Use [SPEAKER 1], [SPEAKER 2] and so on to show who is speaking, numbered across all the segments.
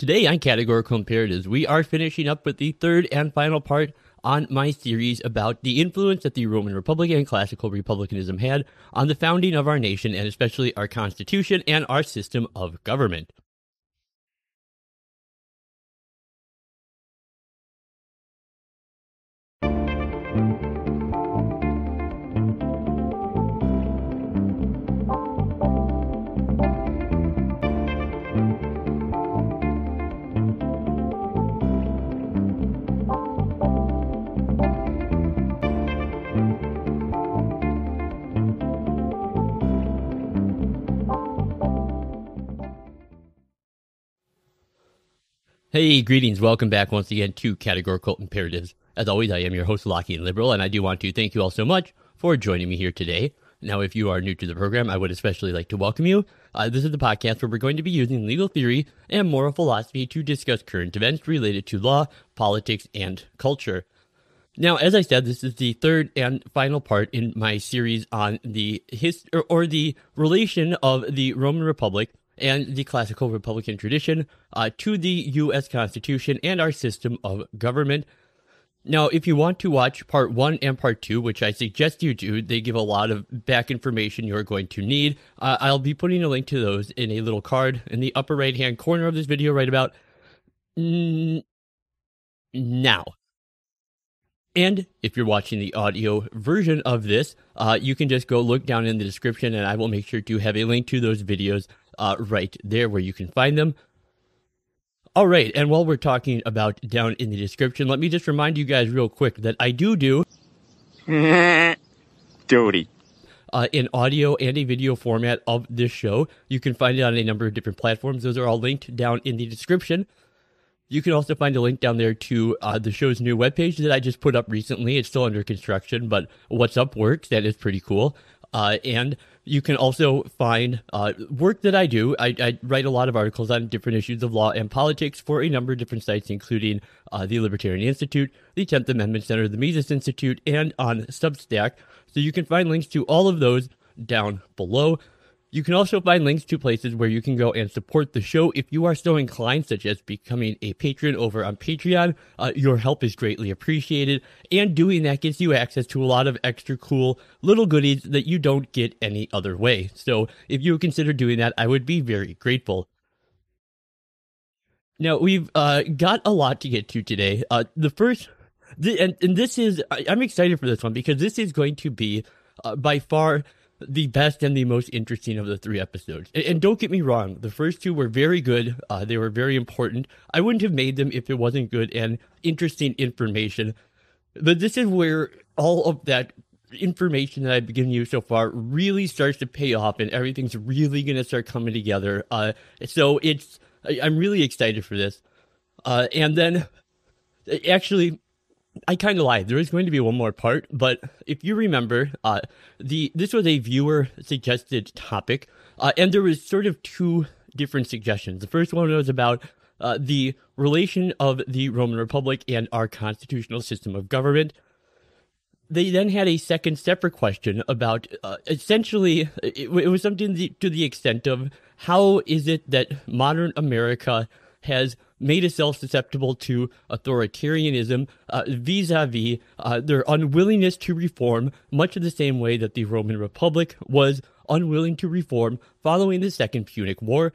[SPEAKER 1] Today on Categorical Imperatives, we are finishing up with the third and final part on my series about the influence that the Roman Republic and classical republicanism had on the founding of our nation and especially our constitution and our system of government. Hey, greetings. Welcome back once again to Categorical Imperatives. As always, I am your host, Lockean Liberal, and I do want to thank you all so much for joining me here today. Now, if you are new to the program, I would especially like to welcome you. Uh, this is the podcast where we're going to be using legal theory and moral philosophy to discuss current events related to law, politics, and culture. Now, as I said, this is the third and final part in my series on the hist- or, or the relation of the Roman Republic and the classical Republican tradition uh, to the U.S. Constitution and our system of government. Now, if you want to watch part one and part two, which I suggest you do, they give a lot of back information you're going to need. Uh, I'll be putting a link to those in a little card in the upper right hand corner of this video right about now. And if you're watching the audio version of this, uh, you can just go look down in the description and I will make sure to have a link to those videos uh, right there where you can find them. All right, and while we're talking about down in the description, let me just remind you guys real quick that I do do
[SPEAKER 2] Doty.
[SPEAKER 1] uh, in audio and a video format of this show. You can find it on a number of different platforms. Those are all linked down in the description. You can also find a link down there to uh, the show's new webpage that I just put up recently. It's still under construction, but What's Up works. That is pretty cool. Uh, and you can also find uh, work that I do. I, I, write a lot of articles on different issues of law and politics for a number of different sites, including uh, the Libertarian Institute, the 10th Amendment Center, the Mises Institute, and on Substack. So you can find links to all of those down below. You can also find links to places where you can go and support the show if you are so inclined, such as becoming a patron over on Patreon. Uh, your help is greatly appreciated, and doing that gives you access to a lot of extra cool little goodies that you don't get any other way. So if you consider doing that, I would be very grateful. Now we've uh, got a lot to get to today. Uh, the first, the, and, and this is I, I'm excited for this one because this is going to be uh, by far the best and the most interesting of the three episodes. And, and don't get me wrong, the first two were very good. Uh, they were very important. I wouldn't have made them if it wasn't good and interesting information. But this is where all of that information that I've given you so far really starts to pay off and everything's really going to start coming together. Uh, so it's, I, I'm really excited for this. Uh, and then actually, I kind of lied. There is going to be one more part, but if you remember, uh, the this was a viewer suggested topic, uh, and there was sort of two different suggestions. The first one was about uh, the relation of the Roman Republic and our constitutional system of government. They then had a second separate question about uh, essentially it, it was something to the extent of how is it that modern America has made itself susceptible to authoritarianism vis a vis their unwillingness to reform, much of the same way that the Roman Republic was unwilling to reform following the Second Punic War.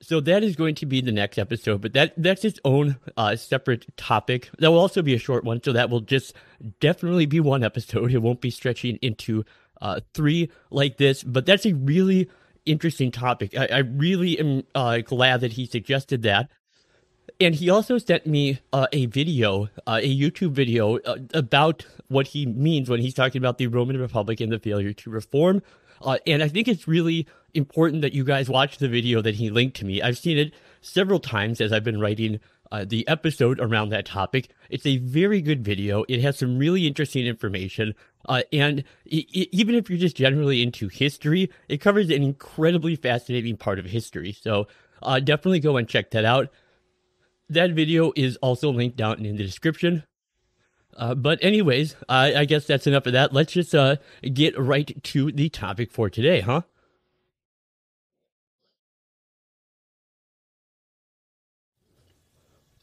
[SPEAKER 1] So that is going to be the next episode, but that that's its own uh, separate topic. That will also be a short one, so that will just definitely be one episode. It won't be stretching into uh, three like this, but that's a really interesting topic. I, I really am uh, glad that he suggested that. And he also sent me uh, a video, uh, a YouTube video uh, about what he means when he's talking about the Roman Republic and the failure to reform. Uh, and I think it's really important that you guys watch the video that he linked to me. I've seen it several times as I've been writing uh, the episode around that topic. It's a very good video. It has some really interesting information. Uh, and it, it, even if you're just generally into history, it covers an incredibly fascinating part of history. So definitely go and check that out. That video is also linked down in the description. Uh, but anyways, I, I guess that's enough of that. Let's just uh, get right to the topic for today, huh?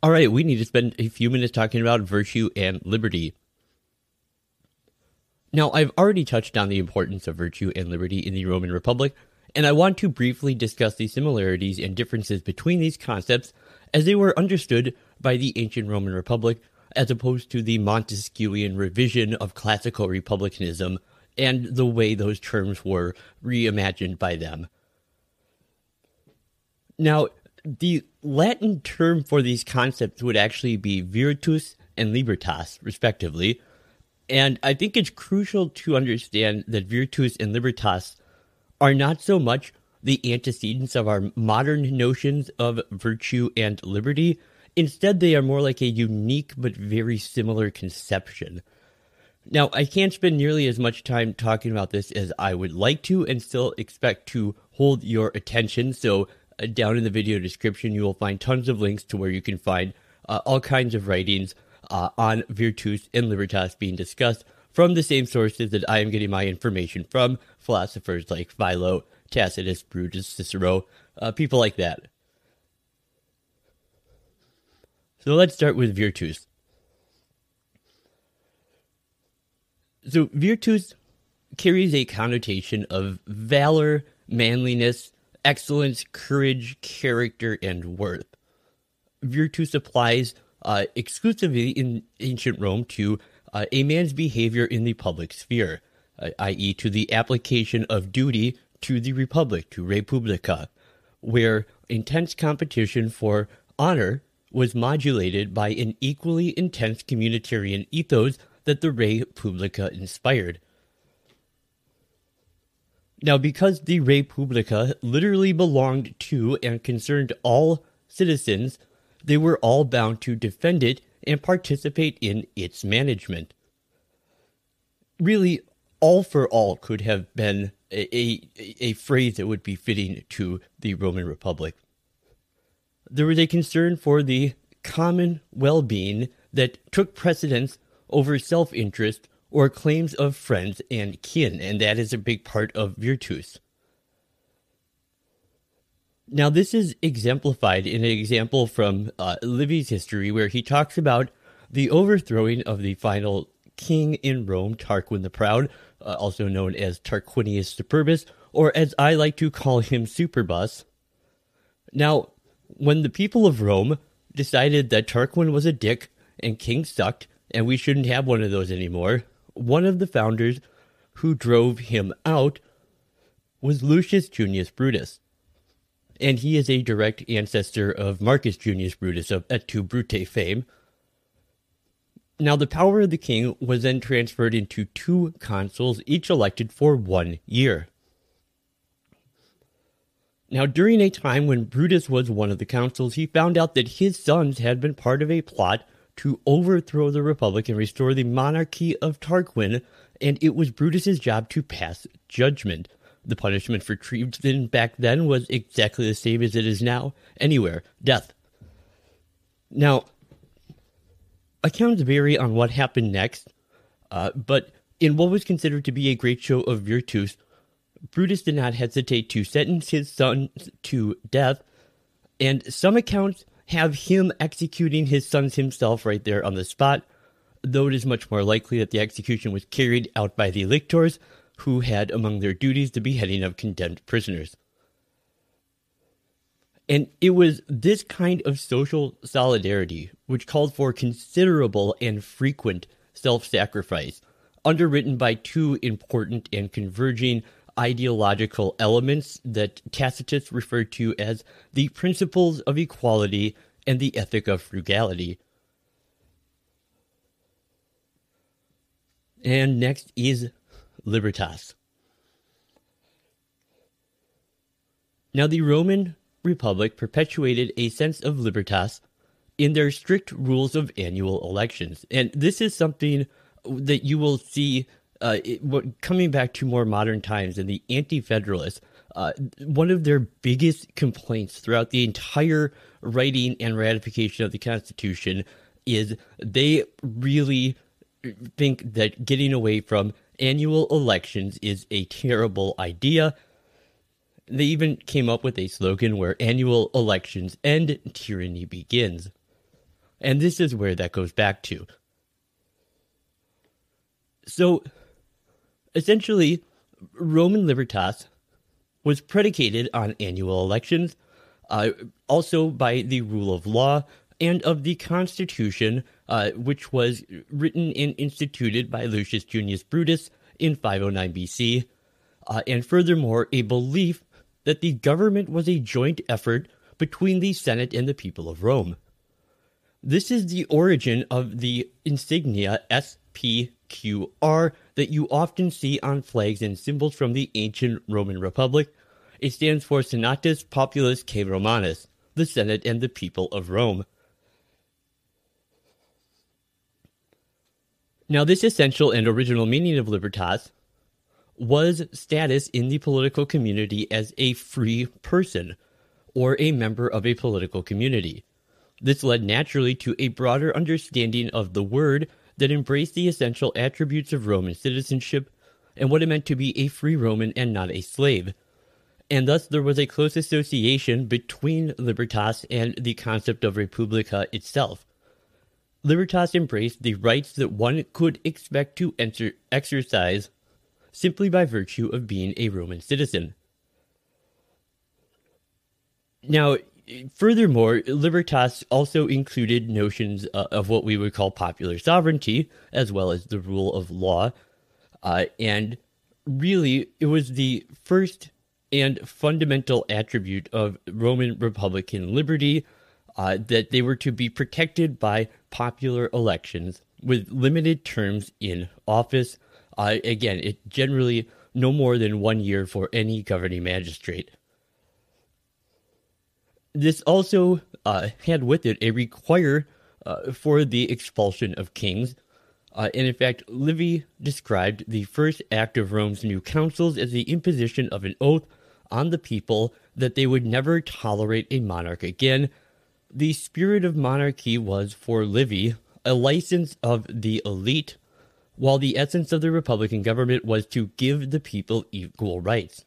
[SPEAKER 1] All right, we need to spend a few minutes talking about virtue and liberty. Now, I've already touched on the importance of virtue and liberty in the Roman Republic, and I want to briefly discuss the similarities and differences between these concepts as they were understood by the ancient Roman Republic, as opposed to the Montesquieuian revision of classical republicanism and the way those terms were reimagined by them. Now, the Latin term for these concepts would actually be virtus and libertas, respectively. And I think it's crucial to understand that virtus and libertas are not so much the antecedents of our modern notions of virtue and liberty. Instead, they are more like a unique but very similar conception. Now, I can't spend nearly as much time talking about this as I would like to and still expect to hold your attention. So, uh, down in the video description, you will find tons of links to where you can find uh, all kinds of writings uh, on Virtus and Libertas being discussed from the same sources that I am getting my information from philosophers like Philo, Tacitus, Brutus, Cicero, uh, people like that. So let's start with Virtus. So, Virtus carries a connotation of valor, manliness, excellence, courage, character, and worth. Virtus applies uh, exclusively in ancient Rome to uh, a man's behavior in the public sphere, uh, i.e., to the application of duty to the republic, to republica, where intense competition for honor was modulated by an equally intense communitarian ethos that the Republica inspired. Now, because the Republica literally belonged to and concerned all citizens, they were all bound to defend it and participate in its management. Really, all for all could have been a, a, a, phrase that would be fitting to the Roman Republic. There was a concern for the common well being that took precedence over self interest or claims of friends and kin, and that is a big part of virtus. Now, this is exemplified in an example from uh, Livy's history where he talks about the overthrowing of the final king in Rome, Tarquin the Proud, uh, also known as Tarquinius Superbus, or as I like to call him, Superbus. Now, when the people of Rome decided that Tarquin was a dick and king sucked, and we shouldn't have one of those anymore, one of the founders who drove him out was Lucius Junius Brutus. And he is a direct ancestor of Marcus Junius Brutus of Et tu Brute fame. Now, the power of the king was then transferred into two consuls, each elected for one year. Now, during a time when Brutus was one of the consuls, he found out that his sons had been part of a plot to overthrow the republic and restore the monarchy of Tarquin, and it was Brutus's job to pass judgment. The punishment for treason back then was exactly the same as it is now, anywhere death. Now, accounts vary on what happened next, uh, but in what was considered to be a great show of virtus, Brutus did not hesitate to sentence his sons to death, and some accounts have him executing his sons himself right there on the spot, though it is much more likely that the execution was carried out by the lictors, who had among their duties the beheading of condemned prisoners. And it was this kind of social solidarity which called for considerable and frequent self sacrifice, underwritten by two important and converging ideological elements that Tacitus referred to as the principles of equality and the ethic of frugality. And next is libertas. Now, the Roman Republic perpetuated a sense of libertas in their strict rules of annual elections. And this is something that you will see uh, it, what, coming back to more modern times and the anti-federalists, uh, one of their biggest complaints throughout the entire writing and ratification of the Constitution is they really think that getting away from annual elections is a terrible idea. They even came up with a slogan where annual elections end, tyranny begins. And this is where that goes back to. So, essentially, Roman Libertas was predicated on annual elections, uh, also by the rule of law and of the Constitution, uh, which was written and instituted by Lucius Junius Brutus in 509 BC, uh, and furthermore, a belief that the government was a joint effort between the Senate and the people of Rome. This is the origin of the insignia SPQR that you often see on flags and symbols from the ancient Roman Republic. It stands for Senatus Populusque Romanus, the Senate and the people of Rome. Now, this essential and original meaning of libertas was status in the political community as a free person or a member of a political community. This led naturally to a broader understanding of the word that embraced the essential attributes of Roman citizenship and what it meant to be a free Roman and not a slave. And thus there was a close association between libertas and the concept of republica itself. Libertas embraced the rights that one could expect to enter, exercise simply by virtue of being a Roman citizen. Now, furthermore, libertas also included notions uh, of what we would call popular sovereignty, as well as the rule of law. Uh, and really, it was the first and fundamental attribute of Roman Republican liberty uh, that they were to be protected by popular elections with limited terms in office again, it generally no more than one year for any governing magistrate. This also uh, had with it a require uh, for the expulsion of kings. Uh, and in fact, Livy described the first act of Rome's new consuls as the imposition of an oath on the people that they would never tolerate a monarch again. The spirit of monarchy was, for Livy, a license of the elite while the essence of the Republican government was to give the people equal rights.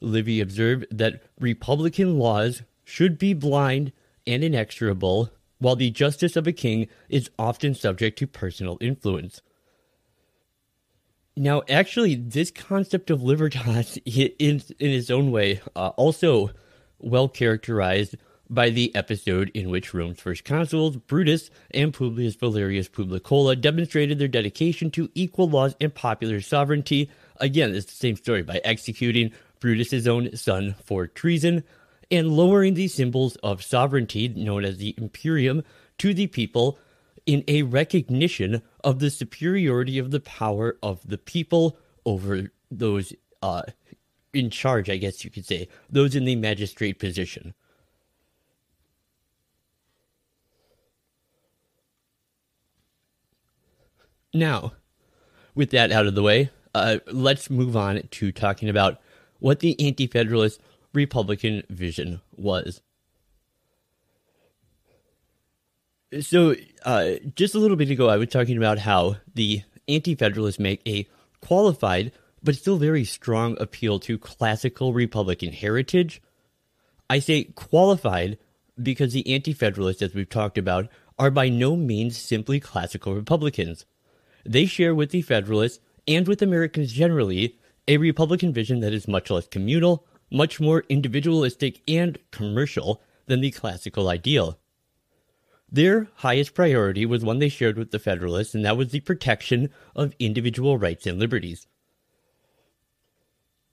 [SPEAKER 1] Livy observed that Republican laws should be blind and inexorable, while the justice of a king is often subject to personal influence. Now, actually, this concept of libertas is, in its own way, uh, also well characterized by the episode in which Rome's first consuls, Brutus and Publius Valerius Publicola, demonstrated their dedication to equal laws and popular sovereignty. Again, it's the same story by executing Brutus's own son for treason and lowering the symbols of sovereignty, known as the imperium, to the people in a recognition of the superiority of the power of the people over those uh, in charge, I guess you could say, those in the magistrate position. Now, with that out of the way, uh, let's move on to talking about what the Anti Federalist Republican vision was. So, uh, just a little bit ago, I was talking about how the Anti Federalists make a qualified but still very strong appeal to classical Republican heritage. I say qualified because the Anti Federalists, as we've talked about, are by no means simply classical Republicans. They share with the Federalists and with Americans generally a Republican vision that is much less communal, much more individualistic and commercial than the classical ideal. Their highest priority was one they shared with the Federalists, and that was the protection of individual rights and liberties.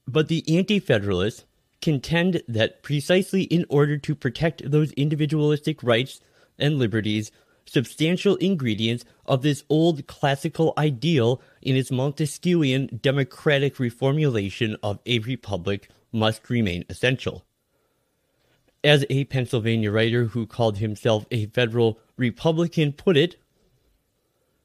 [SPEAKER 1] But the Anti Federalists contend that precisely in order to protect those individualistic rights and liberties, substantial ingredients of this old classical ideal in its Montesquieuian democratic reformulation of a republic must remain essential. As a Pennsylvania writer who called himself a federal Republican put it,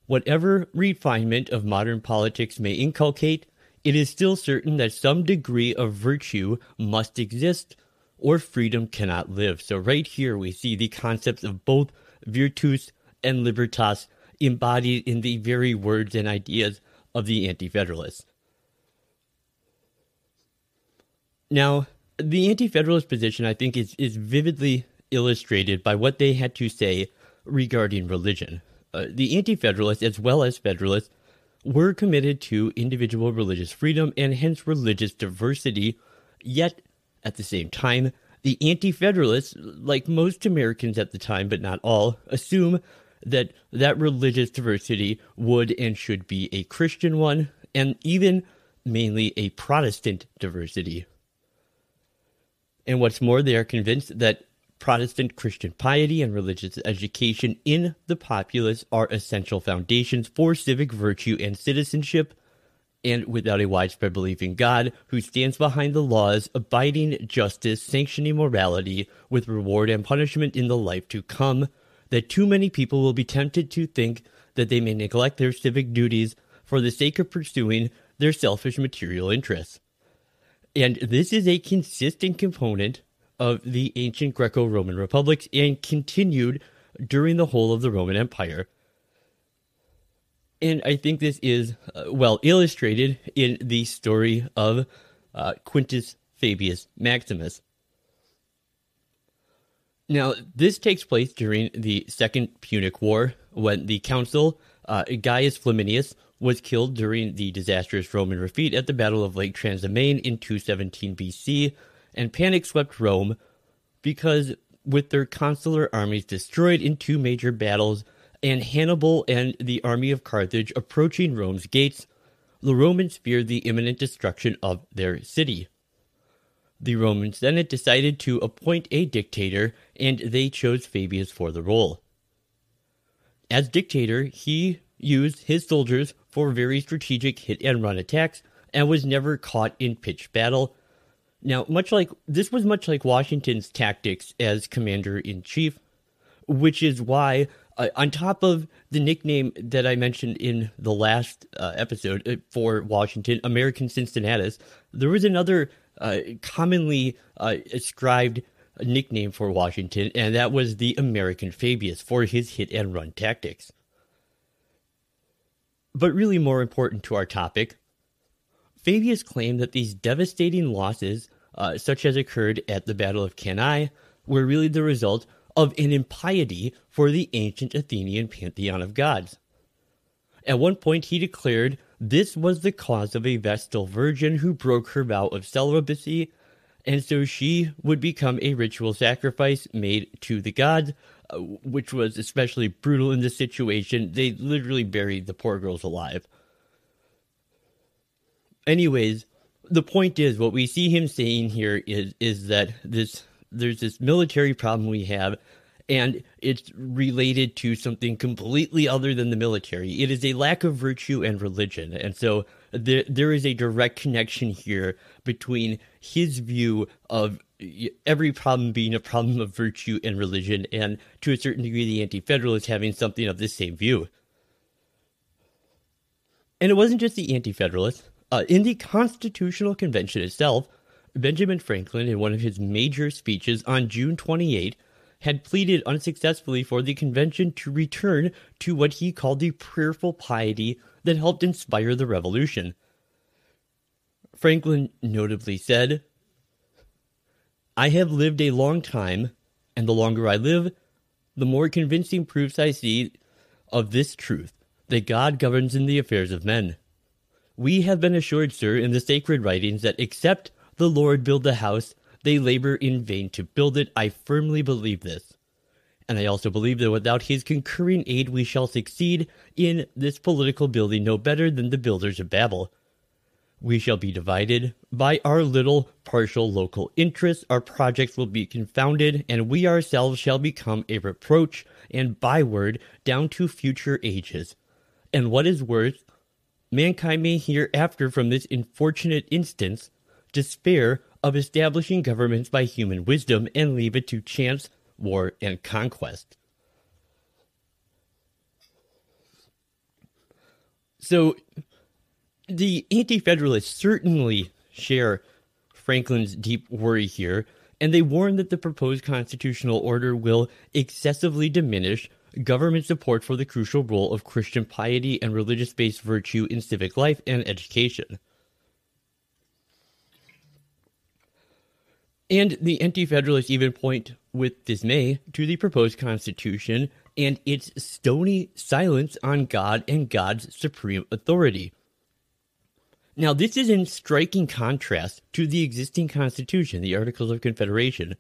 [SPEAKER 1] whatever refinement of modern politics may inculcate, it is still certain that some degree of virtue must exist or freedom cannot live. So, right here, we see the concepts of both virtus and libertas embodied in the very words and ideas of the Anti Federalists. Now, the Anti Federalist position, I think, is, is vividly illustrated by what they had to say regarding religion. Uh, the Anti Federalists, as well as Federalists, were committed to individual religious freedom and hence religious diversity, yet, at the same time, the Anti Federalists, like most Americans at the time, but not all, assume that that religious diversity would and should be a Christian one, and even mainly a Protestant diversity. And what's more, they are convinced that Protestant Christian piety and religious education in the populace are essential foundations for civic virtue and citizenship, and without a widespread belief in God, who stands behind the laws, abiding justice, sanctioning morality, with reward and punishment in the life to come, that too many people will be tempted to think that they may neglect their civic duties for the sake of pursuing their selfish material interests. And this is a consistent component of the ancient Greco Roman republics and continued during the whole of the Roman Empire. And I think this is uh, well illustrated in the story of uh, Quintus Fabius Maximus. Now, this takes place during the Second Punic War when the consul uh, Gaius Flaminius was killed during the disastrous Roman defeat at the Battle of Lake Trasimene in 217 BC, and panic swept Rome because with their consular armies destroyed in two major battles, and Hannibal and the army of Carthage approaching Rome's gates, the Romans feared the imminent destruction of their city. The Roman Senate decided to appoint a dictator, and they chose Fabius for the role. As dictator, he used his soldiers for very strategic hit and run attacks and was never caught in pitched battle, now, much like this was much like Washington's tactics as commander in chief, which is why, uh, on top of the nickname that I mentioned in the last uh, episode uh, for Washington, American Cincinnatus, there was another uh, commonly uh, ascribed nickname for Washington, and that was the American Fabius for his hit and run tactics. But really, more important to our topic, Fabius claimed that these devastating losses, uh, such as occurred at the Battle of Cannae, were really the result of an impiety for the ancient Athenian pantheon of gods. At one point, he declared this was the cause of a Vestal virgin who broke her vow of celibacy, and so she would become a ritual sacrifice made to the gods, uh, which was especially brutal in this situation. They literally buried the poor girls alive. Anyways, the point is what we see him saying here is is that this there's this military problem we have and it's related to something completely other than the military. It is a lack of virtue and religion. And so there, there is a direct connection here between his view of every problem being a problem of virtue and religion, and to a certain degree, the Anti Federalists having something of the same view. And it wasn't just the Anti Federalists. Uh, in the Constitutional Convention itself, Benjamin Franklin, in one of his major speeches on June 28, had pleaded unsuccessfully for the convention to return to what he called the prayerful piety that helped inspire the revolution. Franklin notably said, I have lived a long time, and the longer I live, the more convincing proofs I see of this truth that God governs in the affairs of men. We have been assured, sir, in the sacred writings that except the Lord build the house, they labor in vain to build it. I firmly believe this. And I also believe that without his concurring aid, we shall succeed in this political building no better than the builders of Babel. We shall be divided by our little partial local interests. Our projects will be confounded, and we ourselves shall become a reproach and byword down to future ages. And what is worse, mankind may hereafter from this unfortunate instance despair of establishing governments by human wisdom and leave it to chance, war, and conquest. So, the Anti Federalists certainly share Franklin's deep worry here, and they warn that the proposed constitutional order will excessively diminish government support for the crucial role of Christian piety and religious based virtue in civic life and education. And the Anti Federalists even point with dismay to the proposed Constitution and its stony silence on God and God's supreme authority. Now, this is in striking contrast to the existing Constitution, the Articles of Confederation,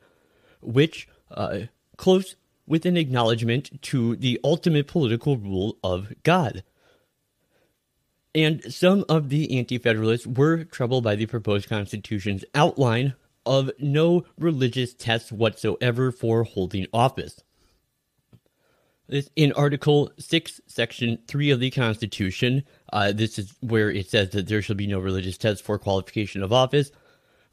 [SPEAKER 1] which, uh, close with an acknowledgement to the ultimate political rule of God. And some of the Anti Federalists were troubled by the proposed Constitution's outline of no religious tests whatsoever for holding office. This, in Article 6, Section 3 of the Constitution, uh, this is where it says that there shall be no religious test for qualification of office.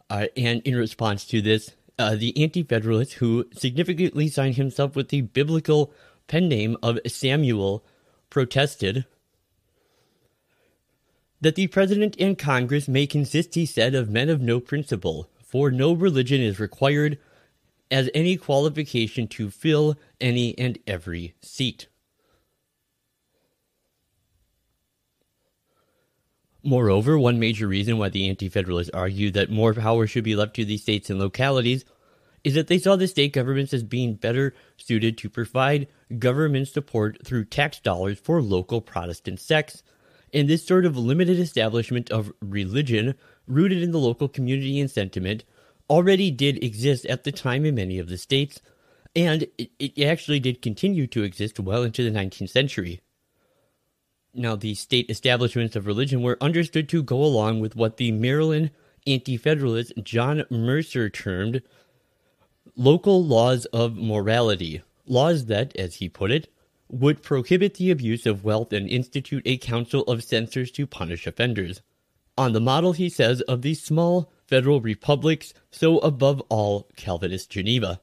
[SPEAKER 1] Uh, and in response to this, uh, the Anti Federalist, who significantly signed himself with the biblical pen name of Samuel, protested that the President and Congress may consist, he said, of men of no principle, for no religion is required as any qualification to fill any and every seat. Moreover, one major reason why the Anti Federalists argued that more power should be left to the states and localities is that they saw the state governments as being better suited to provide government support through tax dollars for local Protestant sects. And this sort of limited establishment of religion, rooted in the local community and sentiment, already did exist at the time in many of the states, and it, it actually did continue to exist well into the 19th century. Now, the state establishments of religion were understood to go along with what the Maryland anti federalist John Mercer termed local laws of morality, laws that, as he put it, would prohibit the abuse of wealth and institute a council of censors to punish offenders. On the model, he says, of these small federal republics, so above all, Calvinist Geneva.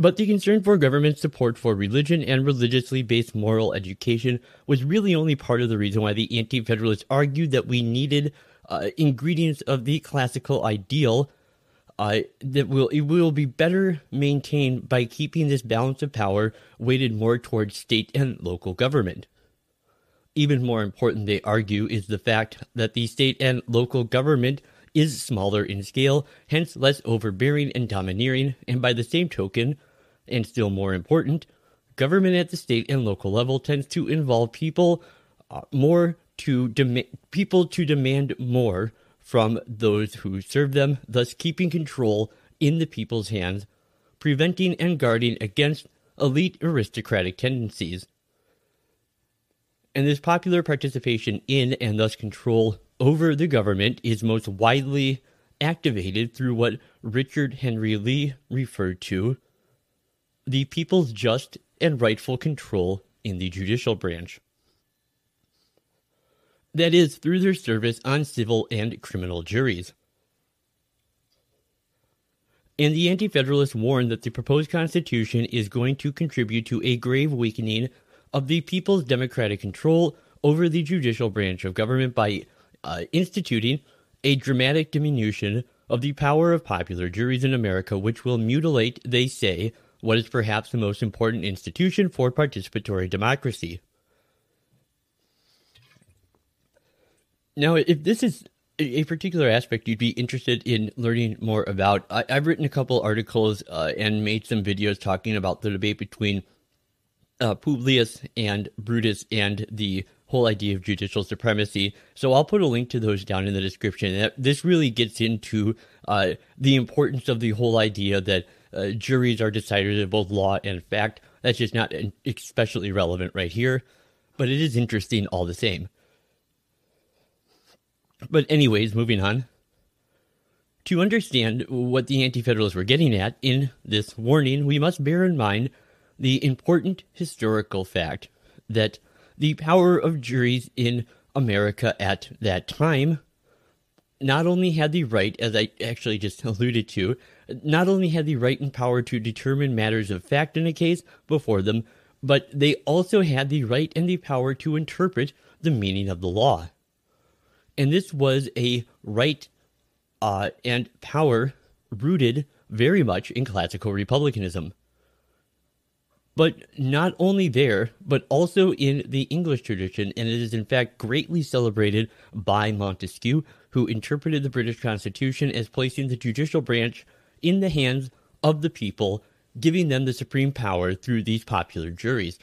[SPEAKER 1] But the concern for government support for religion and religiously based moral education was really only part of the reason why the Anti Federalists argued that we needed uh, ingredients of the classical ideal uh, that will it will be better maintained by keeping this balance of power weighted more towards state and local government. Even more important, they argue, is the fact that the state and local government is smaller in scale, hence less overbearing and domineering, and by the same token, and still more important, government at the state and local level tends to involve people uh, more to demand people to demand more from those who serve them, thus keeping control in the people's hands, preventing and guarding against elite aristocratic tendencies. And this popular participation in and thus control over the government is most widely activated through what Richard Henry Lee referred to the people's just and rightful control in the judicial branch. That is, through their service on civil and criminal juries. And the Anti Federalists warned that the proposed Constitution is going to contribute to a grave weakening of the people's democratic control over the judicial branch of government by uh, instituting a dramatic diminution of the power of popular juries in America, which will mutilate, they say, what is perhaps the most important institution for participatory democracy. Now, if this is a particular aspect you'd be interested in learning more about, I, have written a couple articles uh, and made some videos talking about the debate between uh, Publius and Brutus and the whole idea of judicial supremacy. So I'll put a link to those down in the description. This really gets into uh, the importance of the whole idea that uh, juries are deciders of both law and fact. That's just not especially relevant right here, but it is interesting all the same. But, anyways, moving on. To understand what the Anti Federalists were getting at in this warning, we must bear in mind the important historical fact that the power of juries in America at that time not only had the right, as I actually just alluded to, not only had the right and power to determine matters of fact in a case before them, but they also had the right and the power to interpret the meaning of the law. And this was a right uh, and power rooted very much in classical republicanism. But not only there, but also in the English tradition, and it is in fact greatly celebrated by Montesquieu, who interpreted the British Constitution as placing the judicial branch in the hands of the people giving them the supreme power through these popular juries.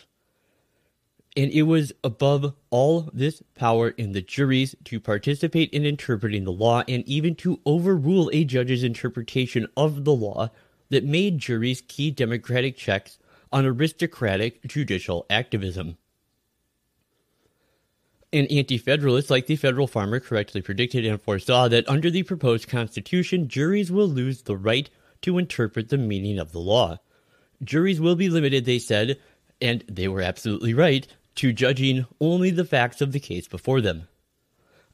[SPEAKER 1] And it was above all this power in the juries to participate in interpreting the law and even to overrule a judge's interpretation of the law that made juries key democratic checks on aristocratic judicial activism. And anti federalists like the federal farmer correctly predicted and foresaw that under the proposed constitution, juries will lose the right to interpret the meaning of the law. Juries will be limited, they said, and they were absolutely right, to judging only the facts of the case before them.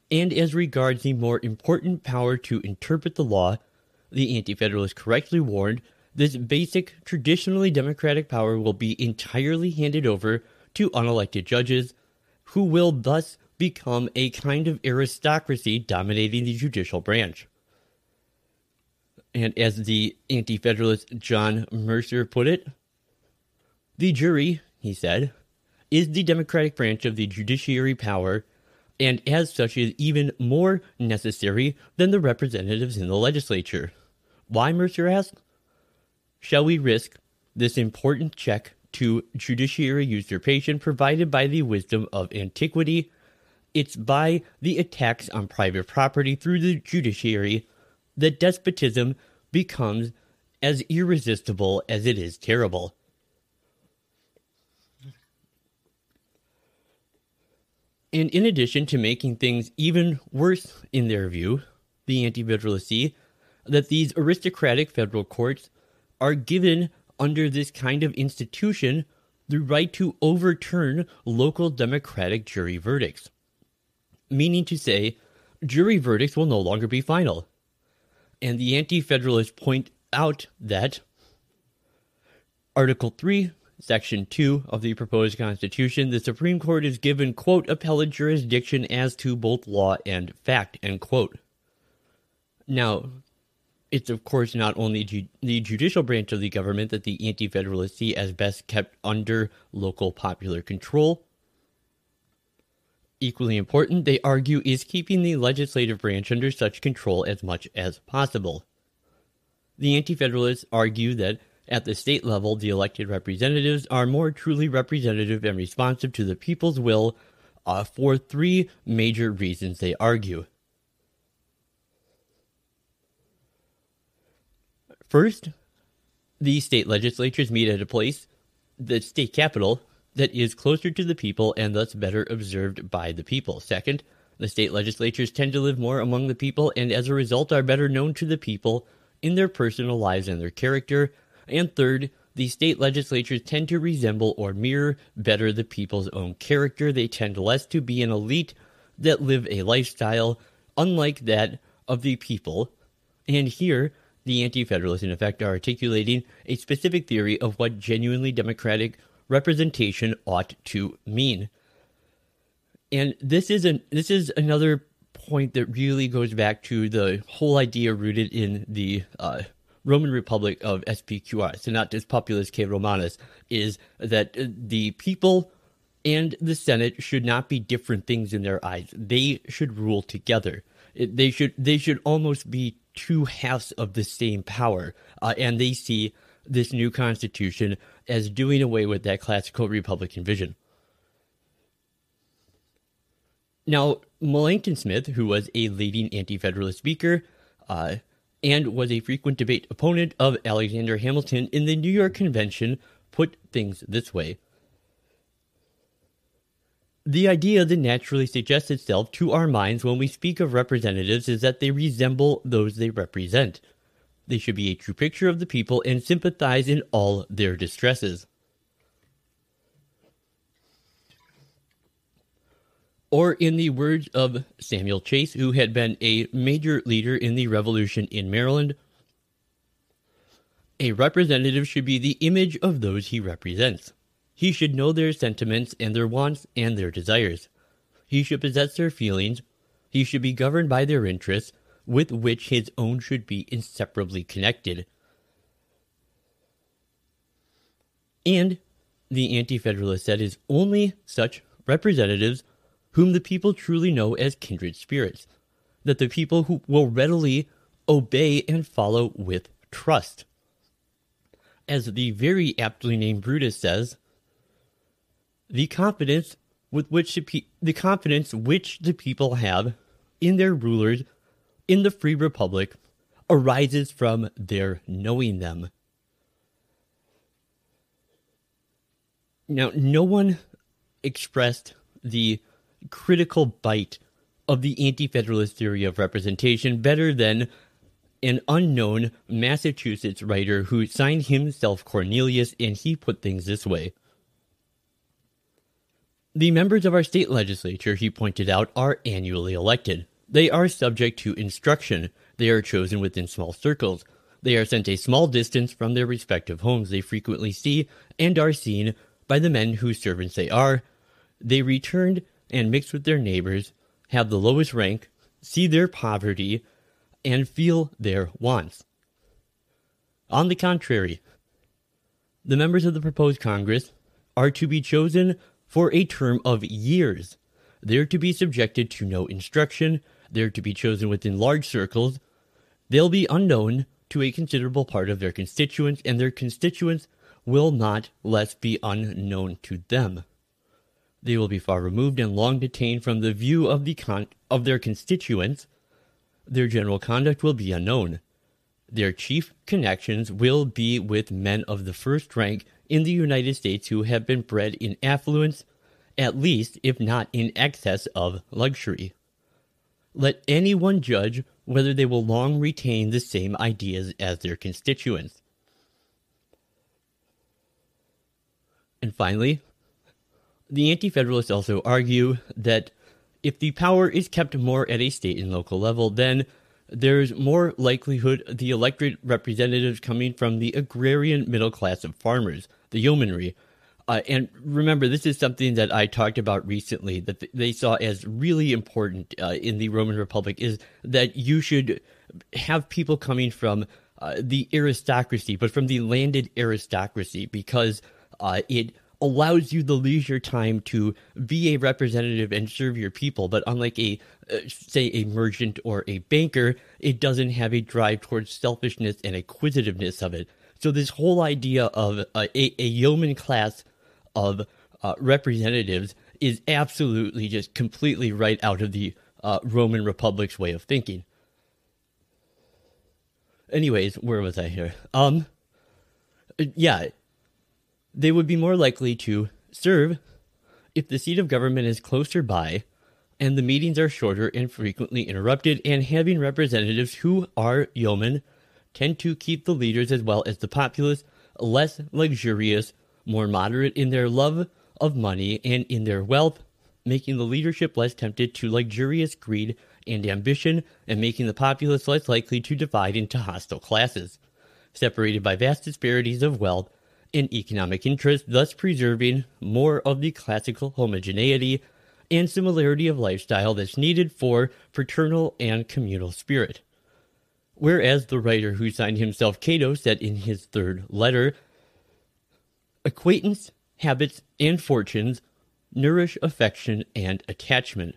[SPEAKER 1] And as regards the more important power to interpret the law, the Anti Federalists correctly warned this basic, traditionally democratic power will be entirely handed over to unelected judges, who will thus become a kind of aristocracy dominating the judicial branch. And as the anti federalist John Mercer put it, the jury, he said, is the democratic branch of the judiciary power, and as such is even more necessary than the representatives in the legislature. Why, Mercer asked? Shall we risk this important check to judiciary usurpation provided by the wisdom of antiquity? It's by the attacks on private property through the judiciary that despotism becomes as irresistible as it is terrible. And in addition to making things even worse in their view, the anti federalists see that these aristocratic federal courts are given under this kind of institution the right to overturn local democratic jury verdicts. Meaning to say, jury verdicts will no longer be final. And the Anti Federalists point out that Article 3, Section 2 of the proposed Constitution, the Supreme Court is given, quote, appellate jurisdiction as to both law and fact, end quote. Now, it's of course not only ju- the judicial branch of the government that the anti federalists see as best kept under local popular control. Equally important, they argue, is keeping the legislative branch under such control as much as possible. The Anti Federalists argue that at the state level, the elected representatives are more truly representative and responsive to the people's will uh, for three major reasons, they argue. First, the state legislatures meet at a place, the state capital, that is closer to the people and thus better observed by the people. Second, the state legislatures tend to live more among the people and as a result are better known to the people in their personal lives and their character. And third, the state legislatures tend to resemble or mirror better the people's own character. They tend less to be an elite that live a lifestyle unlike that of the people. And here, the Anti Federalists, in effect, are articulating a specific theory of what genuinely democratic representation ought to mean. And this is an this is another point that really goes back to the whole idea rooted in the uh, Roman Republic of SPQR, Senatus Populusque Romanus, is that the people and the Senate should not be different things in their eyes. They should rule together. They should they should almost be two halves of the same power, uh, and they see this new constitution as doing away with that classical Republican vision. Now, Melancton Smith, who was a leading anti federalist speaker uh, and was a frequent debate opponent of Alexander Hamilton in the New York Convention, put things this way. The idea that naturally suggests itself to our minds when we speak of representatives is that they resemble those they represent. They should be a true picture of the people and sympathize in all their distresses. Or, in the words of Samuel Chase, who had been a major leader in the revolution in Maryland, a representative should be the image of those he represents. He should know their sentiments and their wants and their desires. He should possess their feelings. He should be governed by their interests with which his own should be inseparably connected. And the Anti Federalist said is only such representatives whom the people truly know as kindred spirits, that the people who will readily obey and follow with trust. as the very aptly named Brutus says, the confidence with which the, pe- the confidence which the people have in their rulers in the free republic arises from their knowing them. Now, no one expressed the critical bite of the anti federalist theory of representation better than an unknown Massachusetts writer who signed himself Cornelius, and he put things this way. The members of our state legislature, he pointed out, are annually elected. They are subject to instruction. They are chosen within small circles. They are sent a small distance from their respective homes. They frequently see and are seen by the men whose servants they are. They return and mix with their neighbors, have the lowest rank, see their poverty, and feel their wants. On the contrary, the members of the proposed Congress are to be chosen for a term of years. They're to be subjected to no instruction. They're to be chosen within large circles. They'll be unknown to a considerable part of their constituents, and their constituents will not less be unknown to them. They will be far removed and long detained from the view of the con- of their constituents, their general conduct will be unknown. Their chief connections will be with men of the first rank in the United States who have been bred in affluence, at least if not in excess of luxury. Let anyone judge whether they will long retain the same ideas as their constituents. And finally, the Anti Federalists also argue that if the power is kept more at a state and local level, then there's more likelihood the electorate representatives coming from the agrarian middle class of farmers, the yeomanry. Uh, and remember, this is something that I talked about recently that they saw as really important uh, in the Roman Republic is that you should have people coming from uh, the aristocracy, but from the landed aristocracy, because uh, it allows you the leisure time to be a representative and serve your people. But unlike a, say, a merchant or a banker, it doesn't have a drive towards selfishness and acquisitiveness of it. So this whole idea of a, a, a yeoman class of uh, representatives is absolutely just completely right out of the uh, Roman Republic's way of thinking. Anyways, where was I here? Um, yeah, they would be more likely to serve if the seat of government is closer by and the meetings are shorter and frequently interrupted, and having representatives who are yeomen tend to keep the leaders as well as the populace less luxurious, more moderate in their love of money and in their wealth, making the leadership less tempted to luxurious greed and ambition, and making the populace less likely to divide into hostile classes, separated by vast disparities of wealth and economic interest, thus preserving more of the classical homogeneity and similarity of lifestyle that's needed for fraternal and communal spirit. Whereas the writer who signed himself Cato said in his third letter, acquaintance, habits, and fortunes nourish affection and attachment.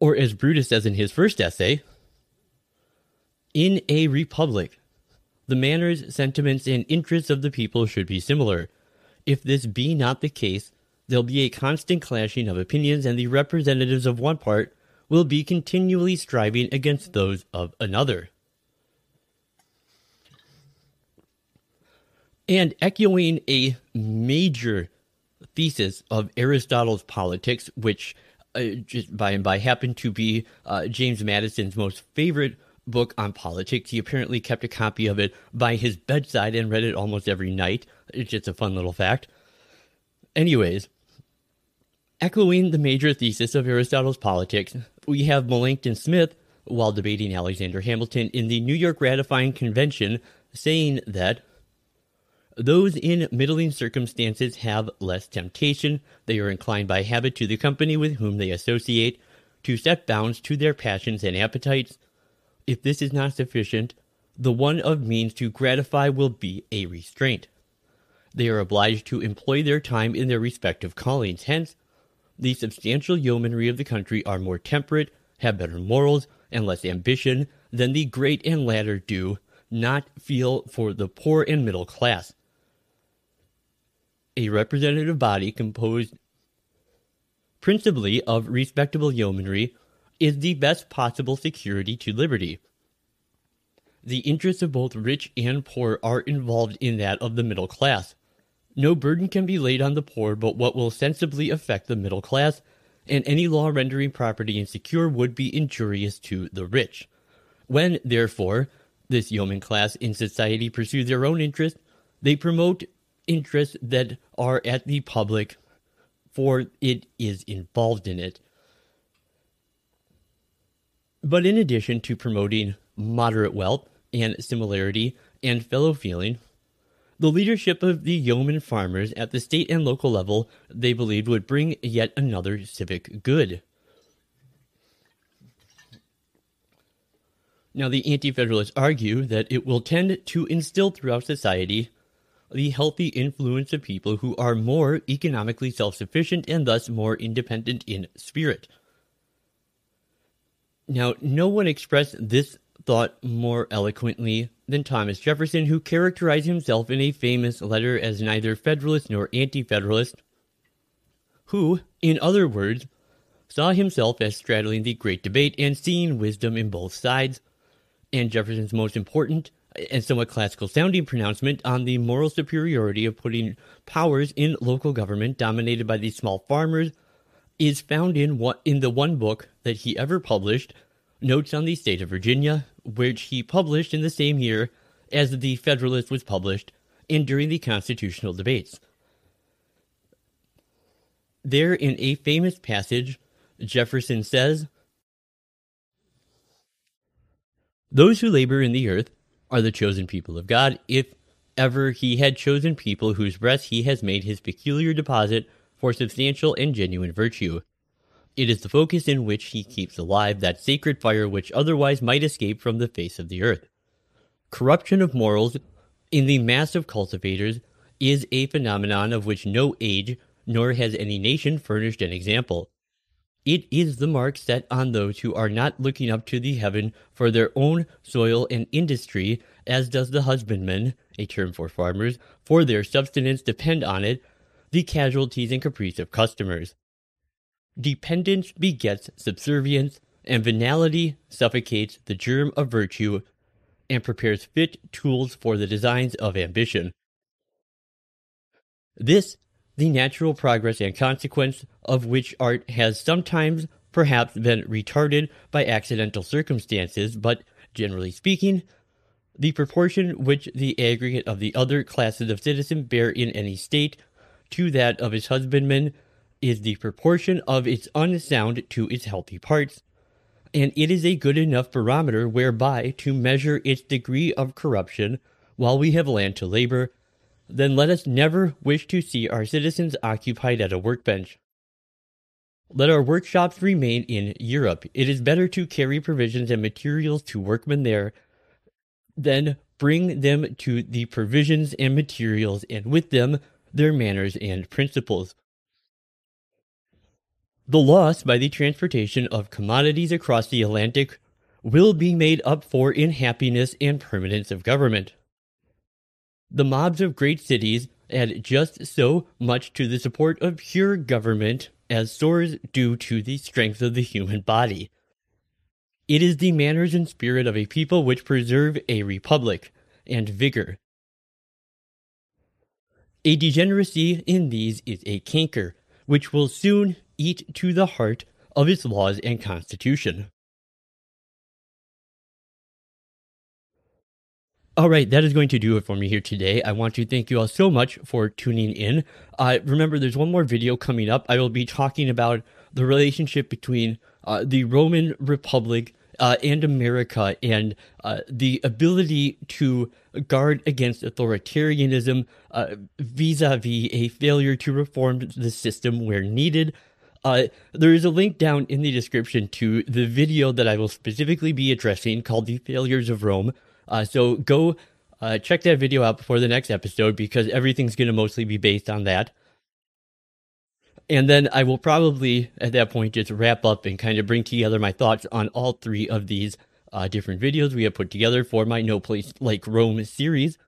[SPEAKER 1] Or as Brutus says in his first essay, in a republic, the manners, sentiments, and interests of the people should be similar. If this be not the case, there'll be a constant clashing of opinions, and the representatives of one part will be continually striving against those of another. And echoing a major thesis of Aristotle's politics, which uh, just by and by happened to be uh, James Madison's most favorite book on politics. He apparently kept a copy of it by his bedside and read it almost every night. It's just a fun little fact. Anyways, echoing the major thesis of Aristotle's politics, we have Melancthon Smith, while debating Alexander Hamilton in the New York Ratifying Convention, saying that those in middling circumstances have less temptation. They are inclined by habit to the company with whom they associate, to set bounds to their passions and appetites, if this is not sufficient, the one of means to gratify will be a restraint. They are obliged to employ their time in their respective callings. Hence, the substantial yeomanry of the country are more temperate, have better morals, and less ambition than the great and latter do not feel for the poor and middle class. A representative body composed principally of respectable yeomanry is the best possible security to liberty. The interests of both rich and poor are involved in that of the middle class. No burden can be laid on the poor but what will sensibly affect the middle class, and any law rendering property insecure would be injurious to the rich. When, therefore, this yeoman class in society pursue their own interests, they promote interests that are at the public, for it is involved in it. But in addition to promoting moderate wealth and similarity and fellow feeling, the leadership of the yeoman farmers at the state and local level they believed would bring yet another civic good. Now, the Anti Federalists argue that it will tend to instill throughout society the healthy influence of people who are more economically self sufficient and thus more independent in spirit. Now, no one expressed this thought more eloquently than Thomas Jefferson, who characterized himself in a famous letter as neither Federalist nor Anti Federalist, who, in other words, saw himself as straddling the great debate and seeing wisdom in both sides, and Jefferson's most important and somewhat classical sounding pronouncement on the moral superiority of putting powers in local government dominated by these small farmers is found in what in the one book that he ever published, Notes on the State of Virginia, which he published in the same year as the Federalist was published and during the constitutional debates. There, in a famous passage, Jefferson says, Those who labor in the earth are the chosen people of God, if ever he had chosen people whose breast he has made his peculiar deposit for substantial and genuine virtue. It is the focus in which he keeps alive that sacred fire which otherwise might escape from the face of the earth. Corruption of morals in the mass of cultivators is a phenomenon of which no age nor has any nation furnished an example. It is the mark set on those who are not looking up to the heaven for their own soil and industry, as does the husbandman, a term for farmers, for their subsistence depend on it, the casualties and caprice of customers. Dependence begets subservience, and venality suffocates the germ of virtue and prepares fit tools for the designs of ambition. This, the natural progress and consequence of which art has sometimes perhaps been retarded by accidental circumstances, but generally speaking, the proportion which the aggregate of the other classes of citizens bear in any state to that of its husbandmen is the proportion of its unsound to its healthy parts, and it is a good enough barometer whereby to measure its degree of corruption while we have land to labor, then let us never wish to see our citizens occupied at a workbench. Let our workshops remain in Europe. It is better to carry provisions and materials to workmen there than bring them to the provisions and materials, and with them their manners and principles. The loss by the transportation of commodities across the Atlantic will be made up for in happiness and permanence of government. The mobs of great cities add just so much to the support of pure government as sores do to the strength of the human body. It is the manners and spirit of a people which preserve a republic and vigor. A degeneracy in these is a canker, which will soon eat to the heart of its laws and constitution. All right, that is going to do it for me here today. I want to thank you all so much for tuning in. Uh, remember, there's one more video coming up. I will be talking about the relationship between uh, the Roman Republic uh, and America and uh, the ability to guard against authoritarianism vis a vis a failure to reform the system where needed. Uh, there is a link down in the description to the video that I will specifically be addressing called The Failures of Rome. Uh, so go uh, check that video out before the next episode because everything's going to mostly be based on that. And then I will probably, at that point, just wrap up and kind of bring together my thoughts on all three of these uh, different videos we have put together for my No Place Like Rome series.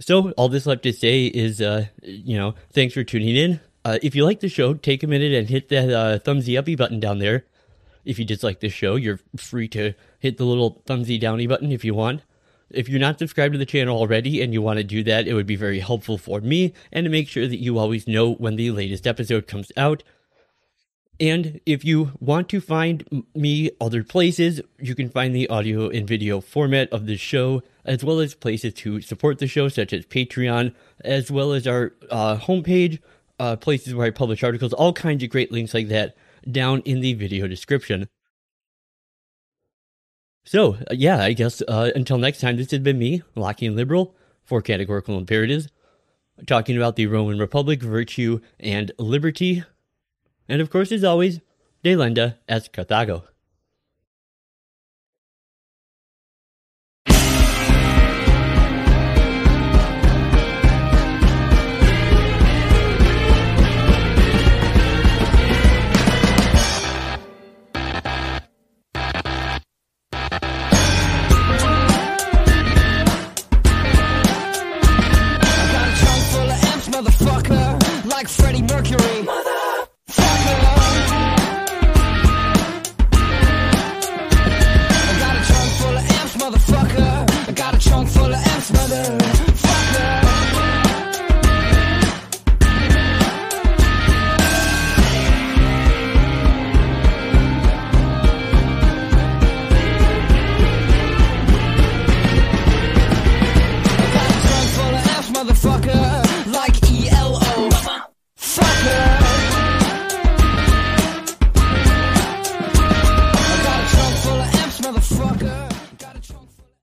[SPEAKER 1] So, all this left to say is, uh, you know, thanks for tuning in. Uh, if you like the show, take a minute and hit that uh, thumbsy uppy button down there. If you dislike the show, you're free to hit the little thumbsy downy button if you want. If you're not subscribed to the channel already and you want to do that, it would be very helpful for me and to make sure that you always know when the latest episode comes out. And if you want to find me other places, you can find the audio and video format of the show, as well as places to support the show, such as Patreon, as well as our uh, homepage, uh, places where I publish articles, all kinds of great links like that down in the video description. So, uh, yeah, I guess uh, until next time, this has been me, Lockean Liberal, for Categorical Imperatives, talking about the Roman Republic, virtue, and liberty. And of course, as always, Delenda est Carthago.